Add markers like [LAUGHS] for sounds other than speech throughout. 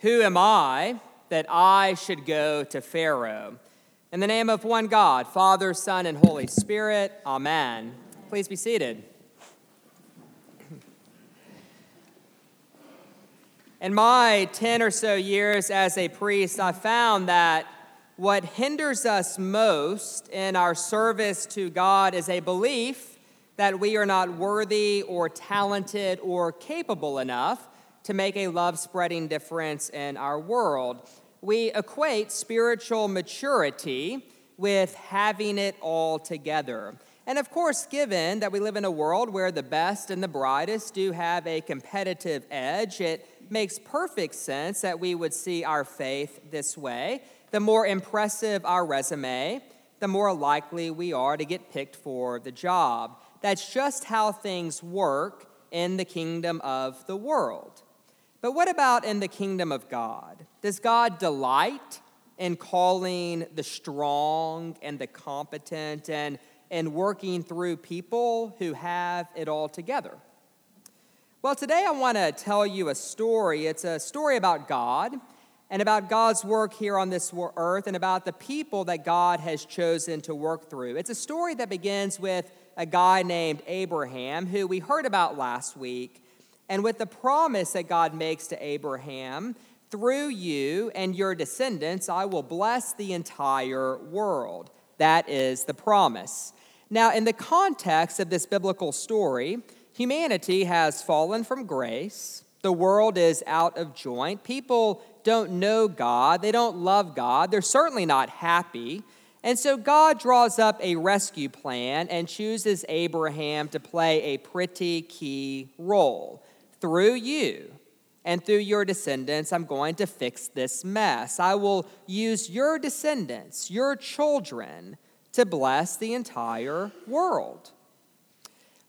Who am I that I should go to Pharaoh? In the name of one God, Father, Son, and Holy Spirit, Amen. Please be seated. In my 10 or so years as a priest, I found that what hinders us most in our service to God is a belief that we are not worthy or talented or capable enough to make a love spreading difference in our world. We equate spiritual maturity with having it all together. And of course, given that we live in a world where the best and the brightest do have a competitive edge, it makes perfect sense that we would see our faith this way. The more impressive our resume, the more likely we are to get picked for the job. That's just how things work in the kingdom of the world. But what about in the kingdom of God? Does God delight in calling the strong and the competent and, and working through people who have it all together? Well, today I want to tell you a story. It's a story about God and about God's work here on this earth and about the people that God has chosen to work through. It's a story that begins with a guy named Abraham, who we heard about last week, and with the promise that God makes to Abraham, through you and your descendants, I will bless the entire world. That is the promise. Now, in the context of this biblical story, humanity has fallen from grace. The world is out of joint. People don't know God. They don't love God. They're certainly not happy. And so God draws up a rescue plan and chooses Abraham to play a pretty key role. Through you and through your descendants, I'm going to fix this mess. I will use your descendants, your children, to bless the entire world.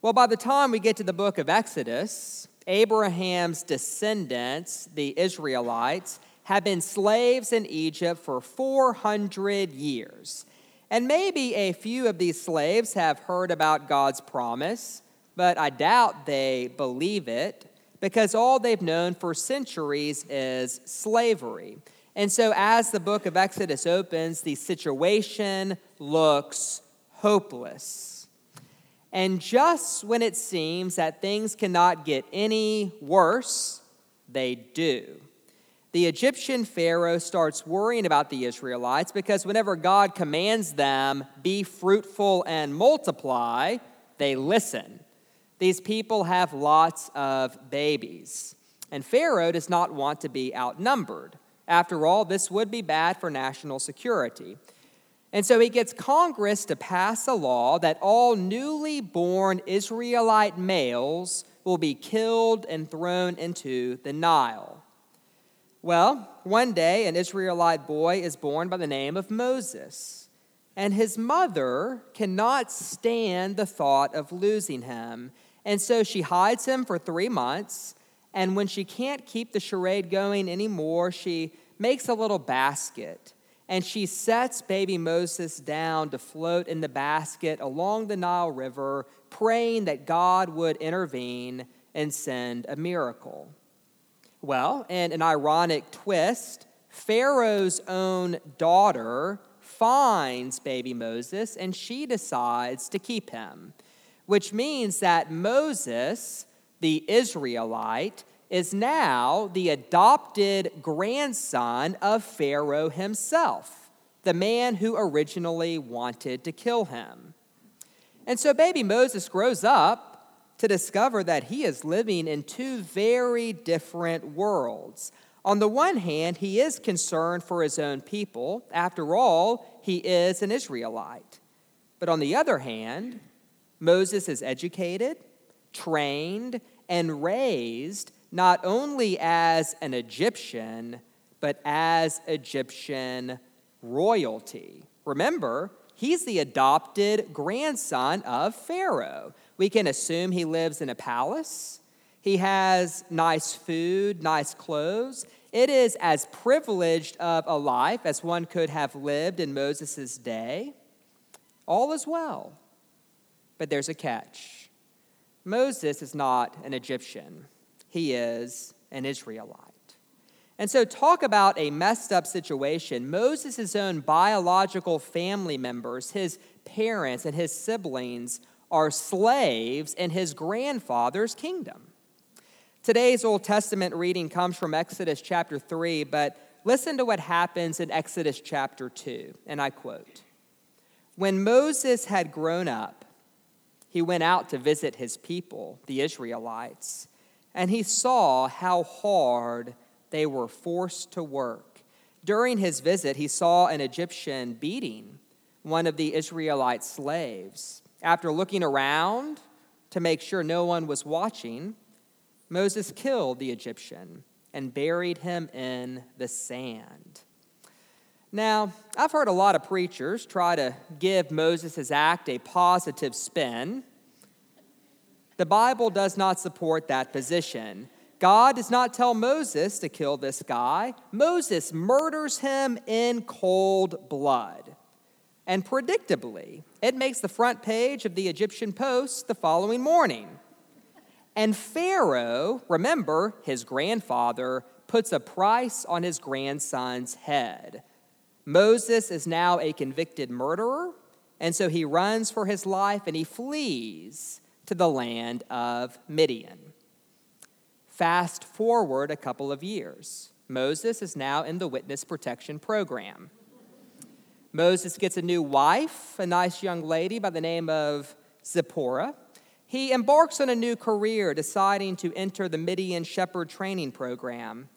Well, by the time we get to the book of Exodus, Abraham's descendants, the Israelites, have been slaves in Egypt for 400 years. And maybe a few of these slaves have heard about God's promise, but I doubt they believe it because all they've known for centuries is slavery. And so, as the book of Exodus opens, the situation looks hopeless. And just when it seems that things cannot get any worse, they do the Egyptian Pharaoh starts worrying about the Israelites because whenever God commands them, be fruitful and multiply, they listen. These people have lots of babies. And Pharaoh does not want to be outnumbered. After all, this would be bad for national security. And so he gets Congress to pass a law that all newly born Israelite males will be killed and thrown into the Nile. Well, one day an Israelite boy is born by the name of Moses, and his mother cannot stand the thought of losing him. And so she hides him for three months. And when she can't keep the charade going anymore, she makes a little basket and she sets baby Moses down to float in the basket along the Nile River, praying that God would intervene and send a miracle. Well, in an ironic twist, Pharaoh's own daughter finds baby Moses and she decides to keep him, which means that Moses, the Israelite, is now the adopted grandson of Pharaoh himself, the man who originally wanted to kill him. And so baby Moses grows up to discover that he is living in two very different worlds. On the one hand, he is concerned for his own people. After all, he is an Israelite. But on the other hand, Moses is educated, trained, and raised not only as an Egyptian, but as Egyptian royalty. Remember, he's the adopted grandson of Pharaoh. We can assume he lives in a palace. He has nice food, nice clothes. It is as privileged of a life as one could have lived in Moses' day. All is well. But there's a catch Moses is not an Egyptian, he is an Israelite. And so, talk about a messed up situation. Moses' own biological family members, his parents and his siblings, are slaves in his grandfather's kingdom. Today's Old Testament reading comes from Exodus chapter 3, but listen to what happens in Exodus chapter 2. And I quote When Moses had grown up, he went out to visit his people, the Israelites, and he saw how hard they were forced to work. During his visit, he saw an Egyptian beating one of the Israelite slaves. After looking around to make sure no one was watching, Moses killed the Egyptian and buried him in the sand. Now, I've heard a lot of preachers try to give Moses' act a positive spin. The Bible does not support that position. God does not tell Moses to kill this guy. Moses murders him in cold blood. And predictably, it makes the front page of the Egyptian Post the following morning. And Pharaoh, remember, his grandfather, puts a price on his grandson's head. Moses is now a convicted murderer, and so he runs for his life and he flees to the land of Midian. Fast forward a couple of years. Moses is now in the witness protection program. Moses gets a new wife, a nice young lady by the name of Zipporah. He embarks on a new career, deciding to enter the Midian shepherd training program.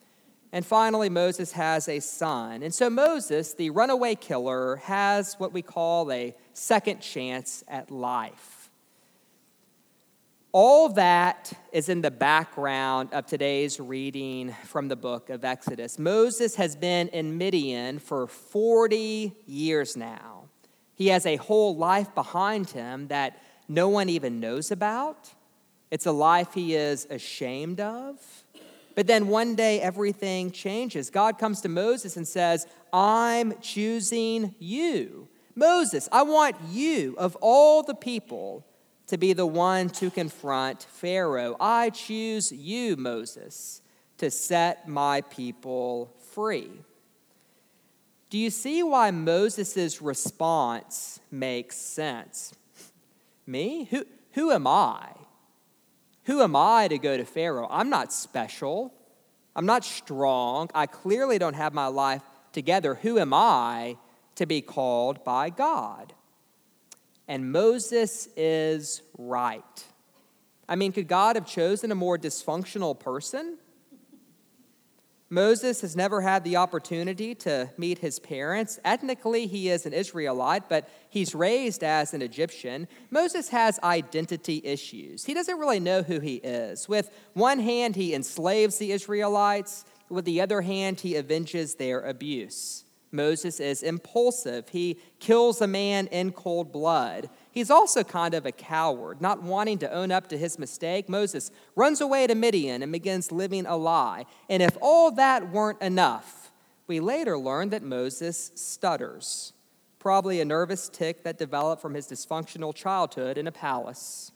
And finally, Moses has a son. And so, Moses, the runaway killer, has what we call a second chance at life. All that is in the background of today's reading from the book of Exodus. Moses has been in Midian for 40 years now. He has a whole life behind him that no one even knows about. It's a life he is ashamed of. But then one day everything changes. God comes to Moses and says, I'm choosing you. Moses, I want you, of all the people, to be the one to confront Pharaoh. I choose you, Moses, to set my people free. Do you see why Moses' response makes sense? Me? Who, who am I? Who am I to go to Pharaoh? I'm not special. I'm not strong. I clearly don't have my life together. Who am I to be called by God? And Moses is right. I mean, could God have chosen a more dysfunctional person? Moses has never had the opportunity to meet his parents. Ethnically, he is an Israelite, but he's raised as an Egyptian. Moses has identity issues. He doesn't really know who he is. With one hand, he enslaves the Israelites, with the other hand, he avenges their abuse. Moses is impulsive. He kills a man in cold blood. He's also kind of a coward, not wanting to own up to his mistake. Moses runs away to Midian and begins living a lie. And if all that weren't enough, we later learn that Moses stutters, probably a nervous tic that developed from his dysfunctional childhood in a palace.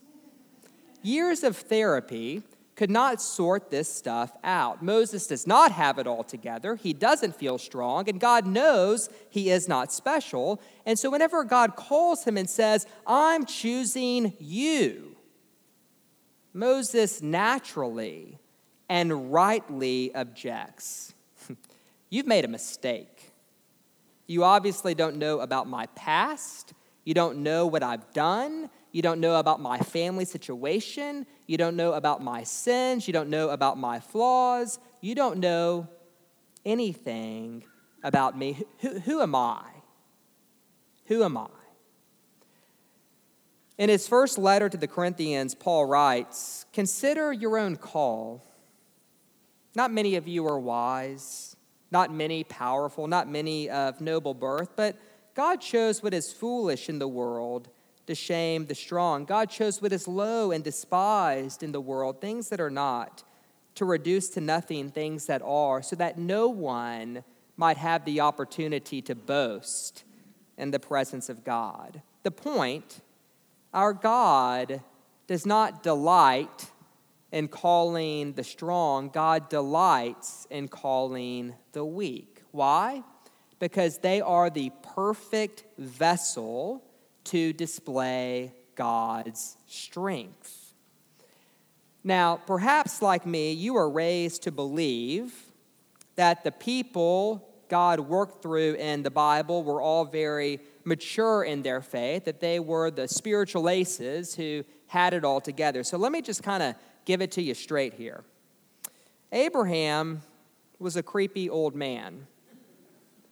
Years of therapy could not sort this stuff out. Moses does not have it all together. He doesn't feel strong, and God knows he is not special. And so, whenever God calls him and says, I'm choosing you, Moses naturally and rightly objects. [LAUGHS] You've made a mistake. You obviously don't know about my past. You don't know what I've done. You don't know about my family situation. You don't know about my sins. You don't know about my flaws. You don't know anything about me. Who, who am I? Who am I? In his first letter to the Corinthians, Paul writes Consider your own call. Not many of you are wise. not many powerful, not many of noble birth, but God chose what is foolish in the world to shame the strong. God chose what is low and despised in the world, things that are not, to reduce to nothing things that are, so that no one might have the opportunity to boast in the presence of God. The point our God does not delight in calling the strong, God delights in calling the weak. Why? Because they are the perfect vessel to display God's strength. Now, perhaps like me, you were raised to believe that the people God worked through in the Bible were all very mature in their faith, that they were the spiritual aces who had it all together. So let me just kind of give it to you straight here. Abraham was a creepy old man.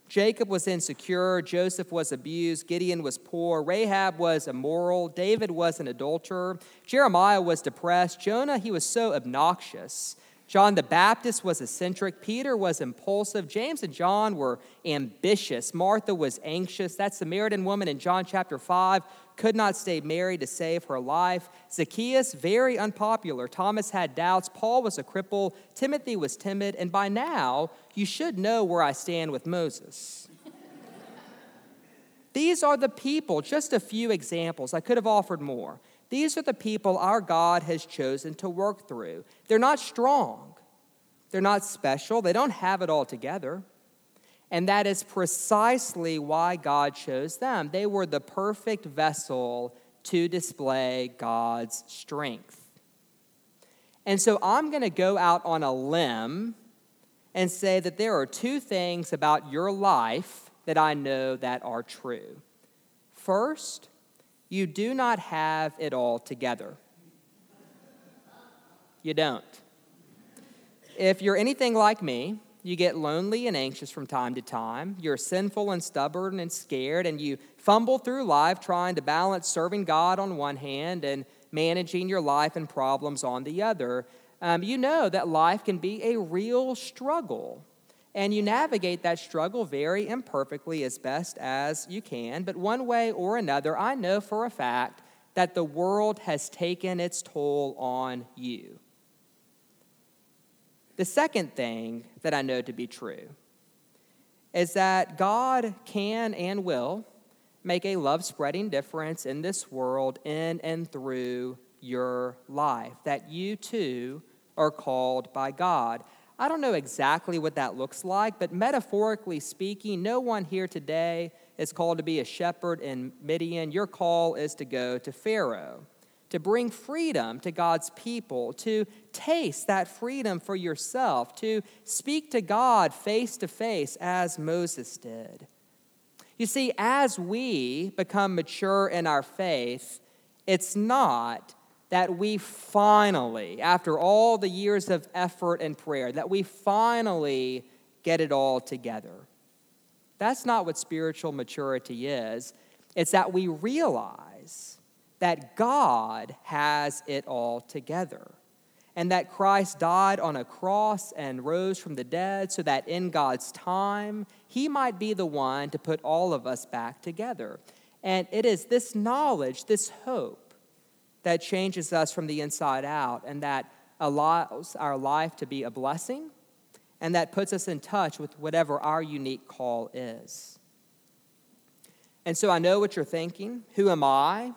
Jacob was insecure, Joseph was abused, Gideon was poor, Rahab was immoral, David was an adulterer, Jeremiah was depressed, Jonah, he was so obnoxious. John the Baptist was eccentric, Peter was impulsive, James and John were ambitious, Martha was anxious. That Samaritan woman in John chapter 5 could not stay married to save her life. Zacchaeus, very unpopular. Thomas had doubts. Paul was a cripple. Timothy was timid. And by now, you should know where I stand with Moses. [LAUGHS] These are the people, just a few examples. I could have offered more. These are the people our God has chosen to work through. They're not strong, they're not special, they don't have it all together. And that is precisely why God chose them. They were the perfect vessel to display God's strength. And so I'm going to go out on a limb and say that there are two things about your life that I know that are true. First, you do not have it all together. You don't. If you're anything like me, you get lonely and anxious from time to time. You're sinful and stubborn and scared, and you fumble through life trying to balance serving God on one hand and managing your life and problems on the other. Um, you know that life can be a real struggle. And you navigate that struggle very imperfectly as best as you can. But one way or another, I know for a fact that the world has taken its toll on you. The second thing that I know to be true is that God can and will make a love spreading difference in this world in and through your life, that you too are called by God. I don't know exactly what that looks like, but metaphorically speaking, no one here today is called to be a shepherd in Midian. Your call is to go to Pharaoh to bring freedom to God's people, to taste that freedom for yourself, to speak to God face to face as Moses did. You see, as we become mature in our faith, it's not that we finally, after all the years of effort and prayer, that we finally get it all together. That's not what spiritual maturity is. It's that we realize that God has it all together and that Christ died on a cross and rose from the dead so that in God's time, He might be the one to put all of us back together. And it is this knowledge, this hope, that changes us from the inside out and that allows our life to be a blessing and that puts us in touch with whatever our unique call is. And so I know what you're thinking. Who am I?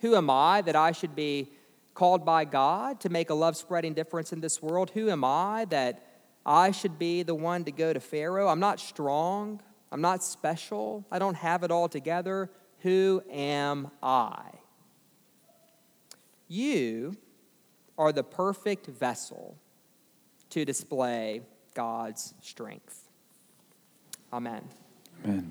Who am I that I should be called by God to make a love spreading difference in this world? Who am I that I should be the one to go to Pharaoh? I'm not strong. I'm not special. I don't have it all together. Who am I? You are the perfect vessel to display God's strength. Amen. Amen.